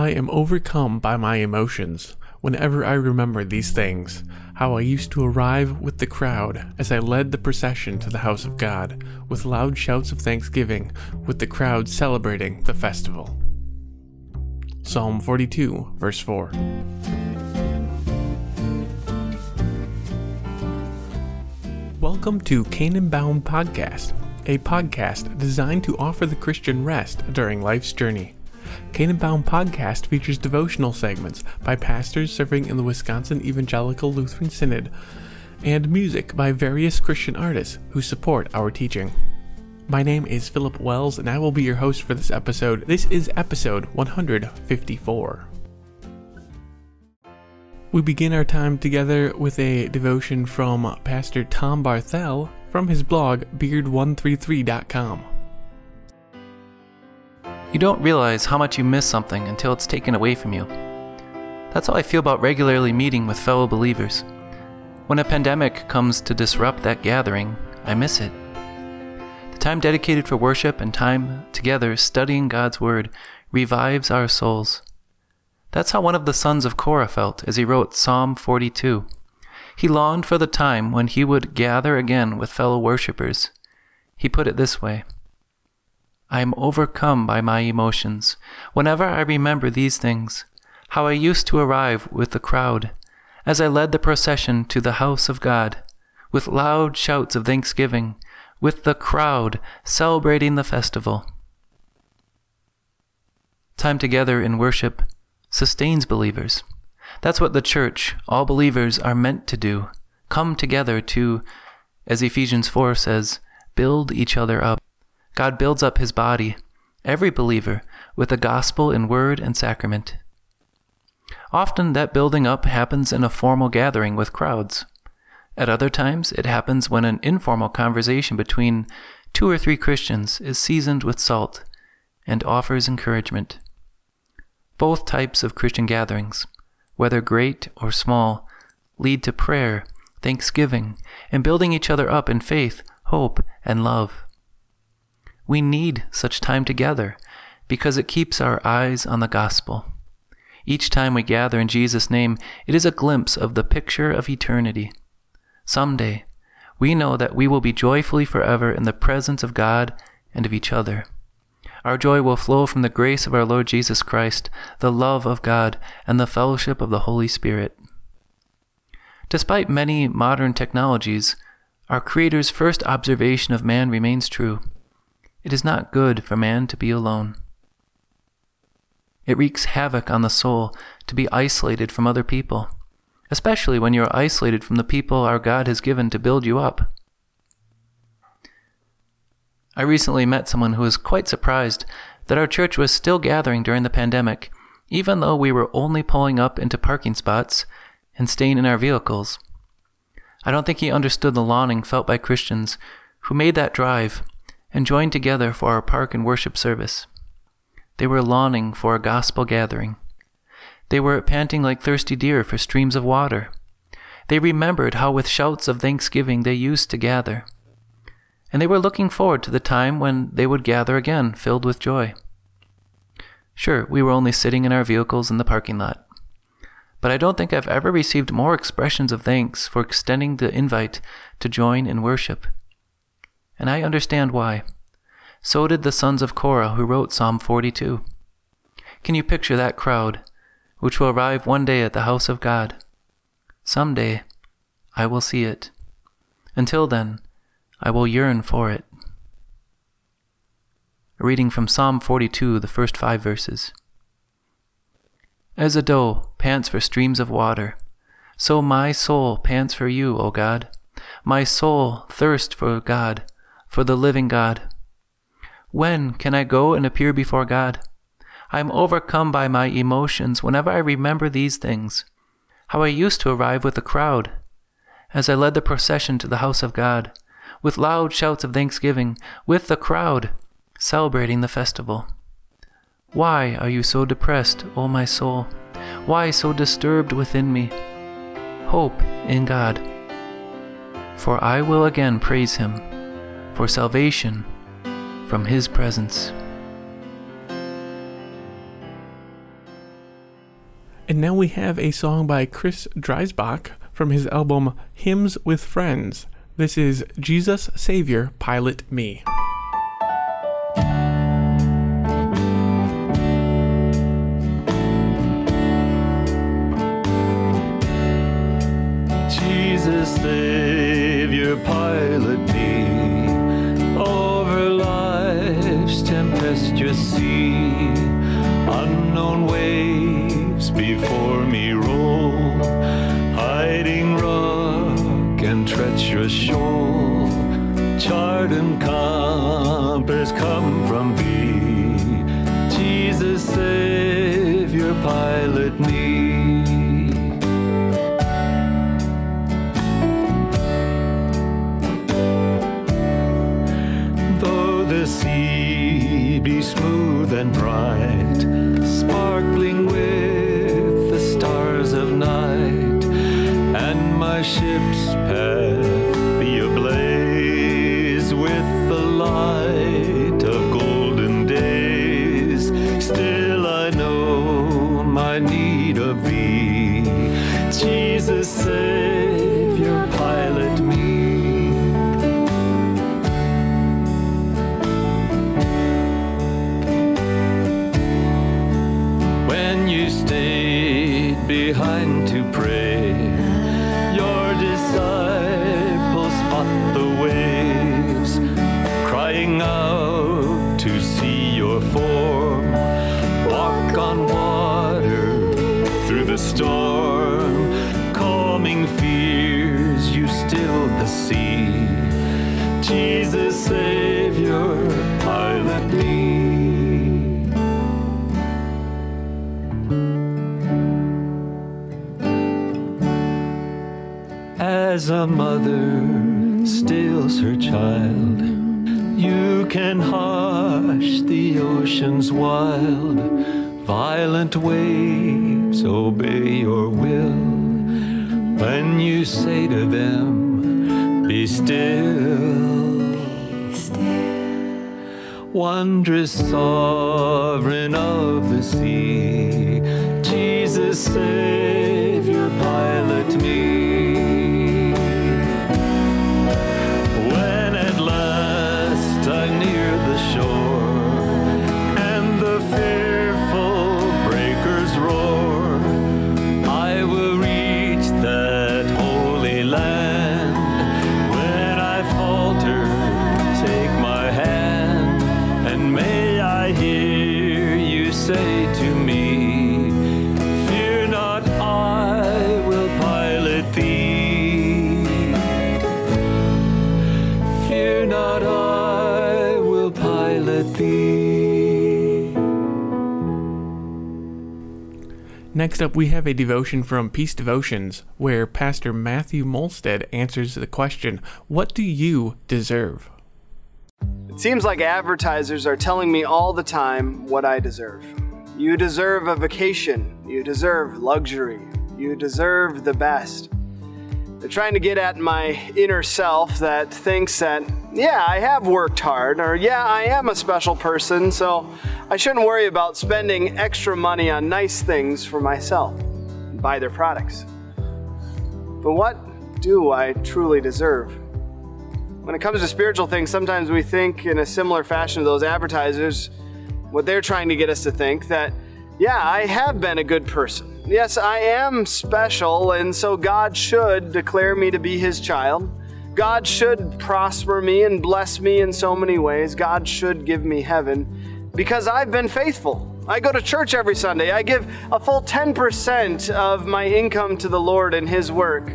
I am overcome by my emotions whenever I remember these things. How I used to arrive with the crowd as I led the procession to the house of God, with loud shouts of thanksgiving, with the crowd celebrating the festival. Psalm 42, verse 4. Welcome to Canaan Bound Podcast, a podcast designed to offer the Christian rest during life's journey. Canaan Podcast features devotional segments by pastors serving in the Wisconsin Evangelical Lutheran Synod and music by various Christian artists who support our teaching. My name is Philip Wells, and I will be your host for this episode. This is episode 154. We begin our time together with a devotion from Pastor Tom Barthel from his blog beard133.com. You don't realize how much you miss something until it's taken away from you. That's how I feel about regularly meeting with fellow believers. When a pandemic comes to disrupt that gathering, I miss it. The time dedicated for worship and time together studying God's Word revives our souls. That's how one of the sons of Korah felt as he wrote Psalm 42. He longed for the time when he would gather again with fellow worshippers. He put it this way I am overcome by my emotions. Whenever I remember these things, how I used to arrive with the crowd, as I led the procession to the house of God, with loud shouts of thanksgiving, with the crowd celebrating the festival. Time together in worship sustains believers. That's what the church, all believers, are meant to do come together to, as Ephesians 4 says, build each other up. God builds up his body, every believer, with the gospel in word and sacrament. Often that building up happens in a formal gathering with crowds. At other times, it happens when an informal conversation between two or three Christians is seasoned with salt and offers encouragement. Both types of Christian gatherings, whether great or small, lead to prayer, thanksgiving, and building each other up in faith, hope, and love. We need such time together because it keeps our eyes on the gospel. Each time we gather in Jesus' name, it is a glimpse of the picture of eternity. Someday, we know that we will be joyfully forever in the presence of God and of each other. Our joy will flow from the grace of our Lord Jesus Christ, the love of God, and the fellowship of the Holy Spirit. Despite many modern technologies, our Creator's first observation of man remains true. It is not good for man to be alone. It wreaks havoc on the soul to be isolated from other people, especially when you are isolated from the people our God has given to build you up. I recently met someone who was quite surprised that our church was still gathering during the pandemic, even though we were only pulling up into parking spots and staying in our vehicles. I don't think he understood the longing felt by Christians who made that drive and joined together for our park and worship service. They were longing for a gospel gathering. They were panting like thirsty deer for streams of water. They remembered how with shouts of thanksgiving they used to gather. And they were looking forward to the time when they would gather again, filled with joy. Sure, we were only sitting in our vehicles in the parking lot. But I don't think I've ever received more expressions of thanks for extending the invite to join in worship and I understand why. So did the sons of Korah who wrote Psalm 42. Can you picture that crowd, which will arrive one day at the house of God? Some day I will see it. Until then, I will yearn for it. A reading from Psalm 42, the first five verses. As a doe pants for streams of water, so my soul pants for you, O God. My soul thirsts for God for the living God. When can I go and appear before God? I am overcome by my emotions whenever I remember these things. How I used to arrive with the crowd as I led the procession to the house of God, with loud shouts of thanksgiving, with the crowd celebrating the festival. Why are you so depressed, O my soul? Why so disturbed within me? Hope in God, for I will again praise Him for salvation from His presence. And now we have a song by Chris Dreisbach from his album Hymns with Friends. This is Jesus Savior Pilot Me. Jesus Savior pilot sea unknown waves before me roll, hiding rock and treacherous shoal. Chart and compass come ship's path be ablaze with the light stilled the sea. Jesus, Savior, pilot me. As a mother stills her child, you can hush the ocean's wild, violent waves obey your will. When you say to them, Be still. Wondrous sovereign of the sea, Jesus, Savior, Next up, we have a devotion from Peace Devotions, where Pastor Matthew Molstead answers the question What do you deserve? It seems like advertisers are telling me all the time what I deserve. You deserve a vacation. You deserve luxury. You deserve the best. They're trying to get at my inner self that thinks that, yeah, I have worked hard, or yeah, I am a special person, so I shouldn't worry about spending extra money on nice things for myself and buy their products. But what do I truly deserve? When it comes to spiritual things, sometimes we think in a similar fashion to those advertisers, what they're trying to get us to think that, yeah, I have been a good person. Yes, I am special, and so God should declare me to be His child. God should prosper me and bless me in so many ways. God should give me heaven because I've been faithful. I go to church every Sunday. I give a full 10% of my income to the Lord and His work.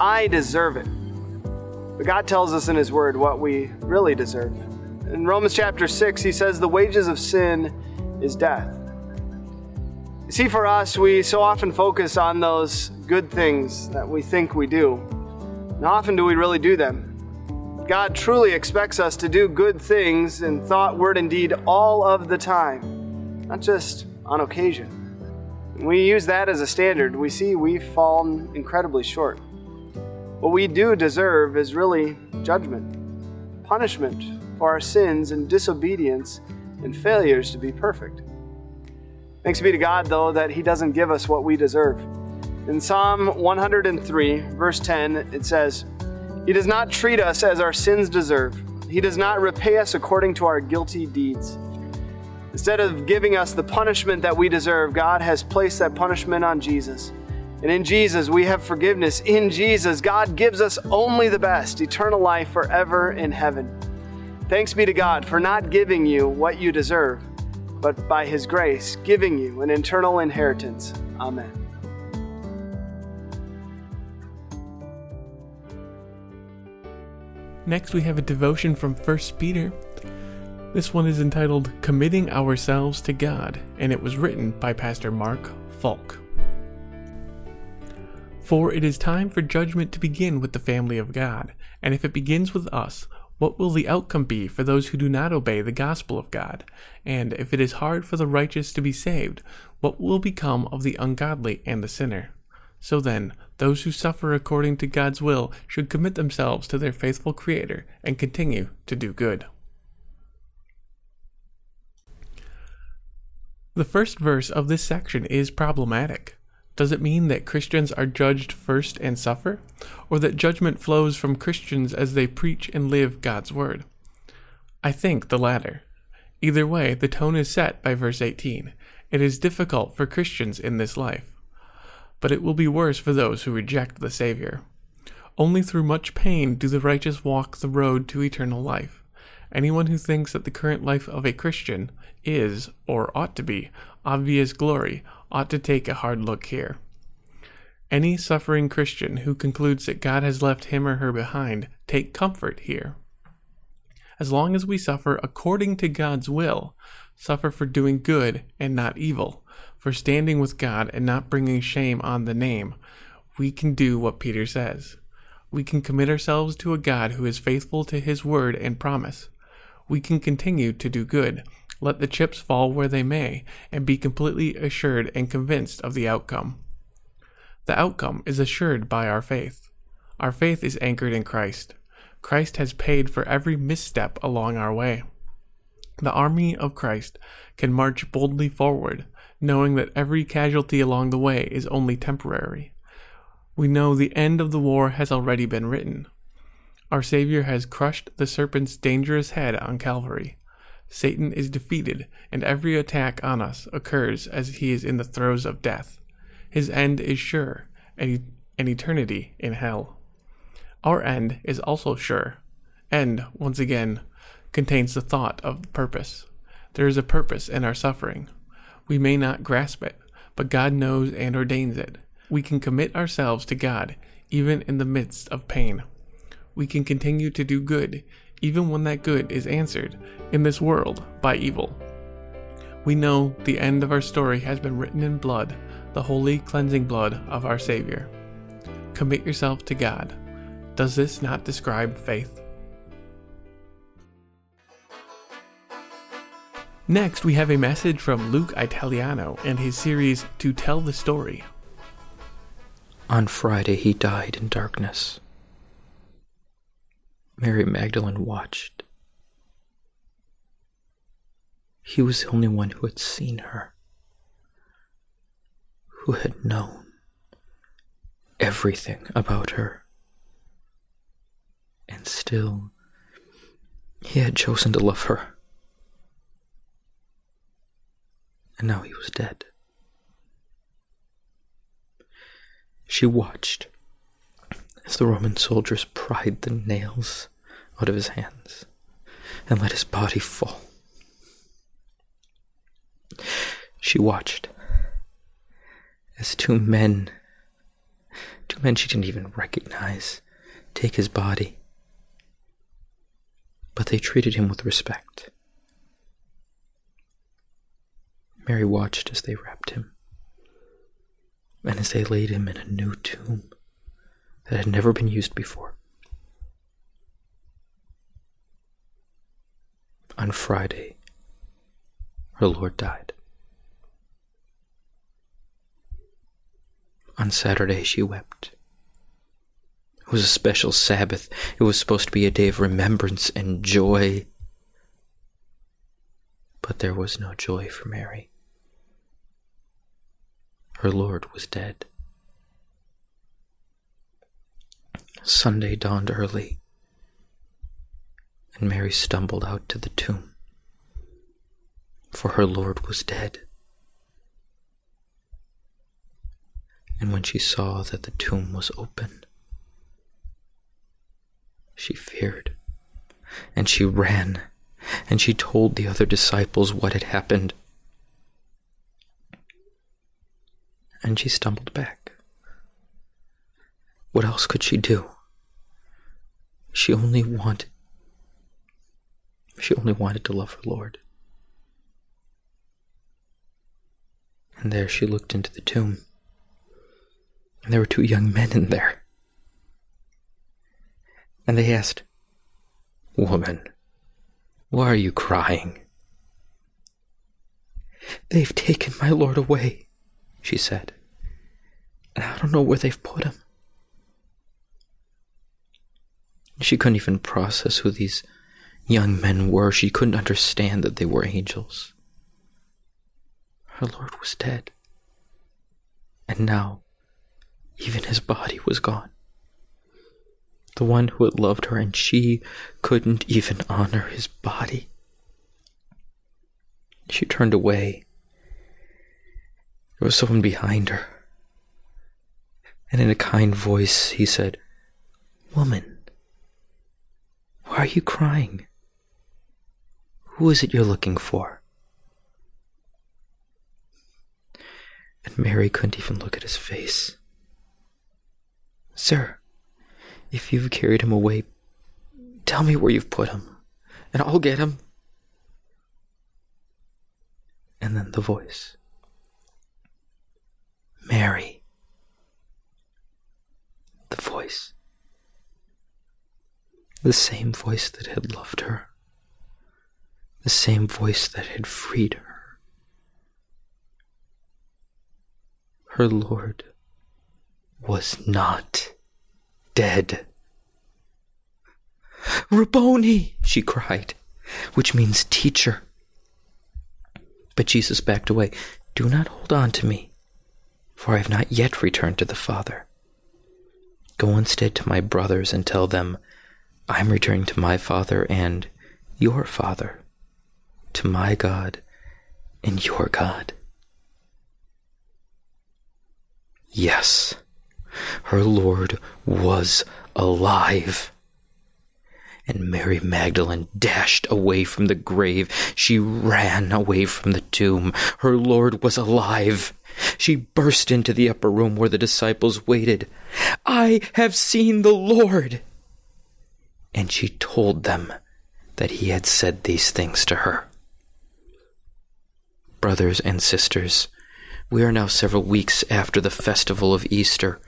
I deserve it. But God tells us in His Word what we really deserve. In Romans chapter 6, He says, The wages of sin is death. See, for us, we so often focus on those good things that we think we do. And often do we really do them? God truly expects us to do good things in thought, word, and deed all of the time, not just on occasion. When we use that as a standard, we see we've fallen incredibly short. What we do deserve is really judgment, punishment for our sins and disobedience and failures to be perfect. Thanks be to God, though, that He doesn't give us what we deserve. In Psalm 103, verse 10, it says, He does not treat us as our sins deserve. He does not repay us according to our guilty deeds. Instead of giving us the punishment that we deserve, God has placed that punishment on Jesus. And in Jesus, we have forgiveness. In Jesus, God gives us only the best eternal life forever in heaven. Thanks be to God for not giving you what you deserve, but by His grace, giving you an eternal inheritance. Amen. Next, we have a devotion from 1 Peter. This one is entitled Committing Ourselves to God, and it was written by Pastor Mark Falk. For it is time for judgment to begin with the family of God, and if it begins with us, what will the outcome be for those who do not obey the gospel of God? And if it is hard for the righteous to be saved, what will become of the ungodly and the sinner? So then, those who suffer according to God's will should commit themselves to their faithful Creator and continue to do good. The first verse of this section is problematic. Does it mean that Christians are judged first and suffer? Or that judgment flows from Christians as they preach and live God's Word? I think the latter. Either way, the tone is set by verse 18. It is difficult for Christians in this life but it will be worse for those who reject the Savior. Only through much pain do the righteous walk the road to eternal life. Anyone who thinks that the current life of a Christian is, or ought to be, obvious glory ought to take a hard look here. Any suffering Christian who concludes that God has left him or her behind, take comfort here. As long as we suffer according to God's will, suffer for doing good and not evil, for standing with God and not bringing shame on the name, we can do what Peter says. We can commit ourselves to a God who is faithful to his word and promise. We can continue to do good, let the chips fall where they may, and be completely assured and convinced of the outcome. The outcome is assured by our faith. Our faith is anchored in Christ. Christ has paid for every misstep along our way. The army of Christ can march boldly forward, knowing that every casualty along the way is only temporary. We know the end of the war has already been written. Our Savior has crushed the serpent's dangerous head on Calvary. Satan is defeated, and every attack on us occurs as he is in the throes of death. His end is sure, an eternity in hell. Our end is also sure, and, once again, contains the thought of purpose. There is a purpose in our suffering. We may not grasp it, but God knows and ordains it. We can commit ourselves to God even in the midst of pain. We can continue to do good even when that good is answered in this world by evil. We know the end of our story has been written in blood, the holy cleansing blood of our Savior. Commit yourself to God. Does this not describe faith? Next, we have a message from Luke Italiano and his series To Tell the Story. On Friday, he died in darkness. Mary Magdalene watched. He was the only one who had seen her, who had known everything about her. And still, he had chosen to love her. and now he was dead. She watched as the Roman soldiers pried the nails out of his hands and let his body fall. She watched as two men, two men she didn't even recognize, take his body, but they treated him with respect. Mary watched as they wrapped him, and as they laid him in a new tomb that had never been used before. On Friday, her Lord died. On Saturday, she wept. It was a special Sabbath. It was supposed to be a day of remembrance and joy. But there was no joy for Mary. Her Lord was dead. Sunday dawned early, and Mary stumbled out to the tomb, for her Lord was dead. And when she saw that the tomb was open, she feared, and she ran, and she told the other disciples what had happened. And she stumbled back. What else could she do? She only wanted she only wanted to love her Lord. And there she looked into the tomb. And there were two young men in there. And they asked, Woman, why are you crying? They've taken my Lord away, she said. And I don't know where they've put him. She couldn't even process who these young men were. She couldn't understand that they were angels. Her Lord was dead. And now, even his body was gone. The one who had loved her, and she couldn't even honor his body. She turned away. There was someone behind her. And in a kind voice, he said, Woman, why are you crying? Who is it you're looking for? And Mary couldn't even look at his face. Sir, if you've carried him away, tell me where you've put him, and I'll get him. And then the voice Mary. The voice. The same voice that had loved her. The same voice that had freed her. Her Lord was not dead. Rabboni, she cried, which means teacher. But Jesus backed away. Do not hold on to me, for I have not yet returned to the Father. Go instead to my brothers and tell them, I'm returning to my Father and your Father, to my God and your God. Yes, her Lord was alive. And Mary Magdalene dashed away from the grave. She ran away from the tomb. Her Lord was alive. She burst into the upper room where the disciples waited. I have seen the Lord. And she told them that he had said these things to her. Brothers and sisters, we are now several weeks after the festival of Easter.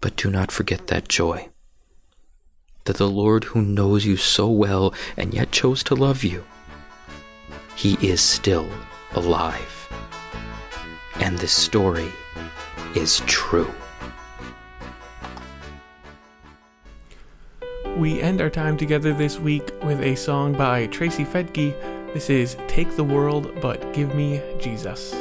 But do not forget that joy. That the Lord, who knows you so well and yet chose to love you, He is still alive. And this story is true. We end our time together this week with a song by Tracy Fedke. This is Take the World, but Give Me Jesus.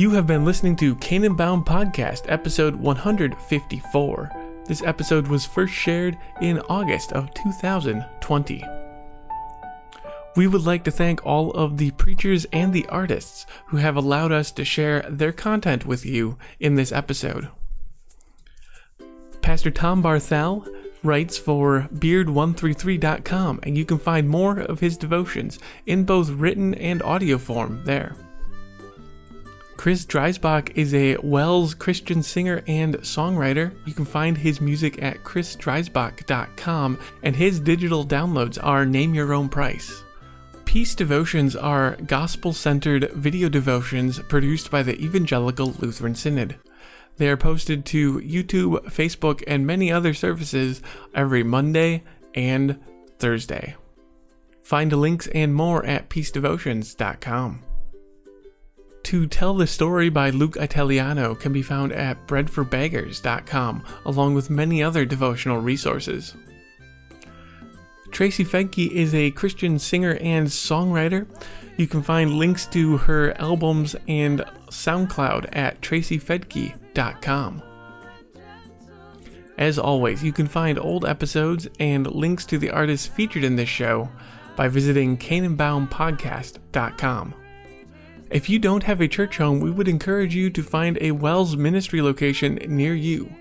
You have been listening to Canaan Bound Podcast, episode 154. This episode was first shared in August of 2020. We would like to thank all of the preachers and the artists who have allowed us to share their content with you in this episode. Pastor Tom Barthel writes for beard133.com, and you can find more of his devotions in both written and audio form there. Chris Dreisbach is a WELS Christian singer and songwriter. You can find his music at chrisdreisbach.com, and his digital downloads are Name Your Own Price. Peace devotions are gospel centered video devotions produced by the Evangelical Lutheran Synod. They are posted to YouTube, Facebook, and many other services every Monday and Thursday. Find links and more at peacedevotions.com. To Tell the Story by Luke Italiano can be found at breadforbeggars.com, along with many other devotional resources. Tracy Fedke is a Christian singer and songwriter. You can find links to her albums and SoundCloud at tracyfedke.com. As always, you can find old episodes and links to the artists featured in this show by visiting canaanboundpodcast.com. If you don't have a church home, we would encourage you to find a WELS ministry location near you.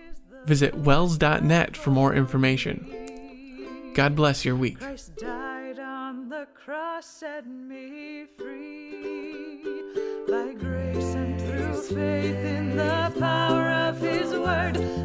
Visit wels.net for more information. God bless your week. Christ died on the cross, set me free. By grace and through faith in the power of his word.